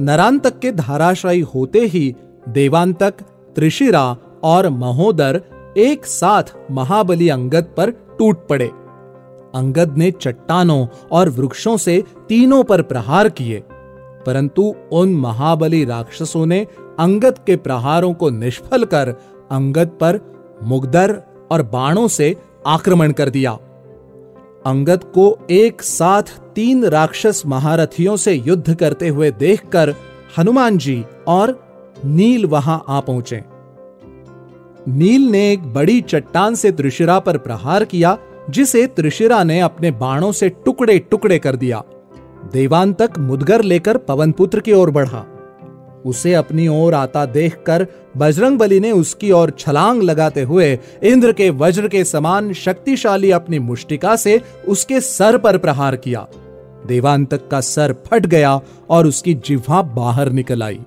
नरांतक के धाराशायी होते ही देवांतक, त्रिशिरा और महोदर एक साथ महाबली अंगद पर टूट पड़े। अंगद ने चट्टानों और वृक्षों से तीनों पर प्रहार किए, परंतु उन महाबली राक्षसों ने अंगद के प्रहारों को निष्फल कर अंगद पर मुगदर और बाणों से आक्रमण कर दिया। अंगद को एक साथ तीन राक्षस महारथियों से युद्ध करते हुए देखकर हनुमान जी और नील वहाँ आ पहुँचे। नील ने एक बड़ी चट्टान से त्रिशिरा पर प्रहार किया, जिसे त्रिशिरा ने अपने बाणों से टुकड़े टुकड़े कर दिया। देवांतक मुदगर लेकर पवनपुत्र की ओर बढ़ा। उसे अपनी ओर आता देखकर बजरंग बली ने उसकी ओर छलांग लगाते हुए इंद्र के वज्र के समान शक्तिशाली अपनी मुष्टिका से उसके सर पर प्रहार किया। देवांतक का सर फट गया और उसकी जिह्वा बाहर निकल आई।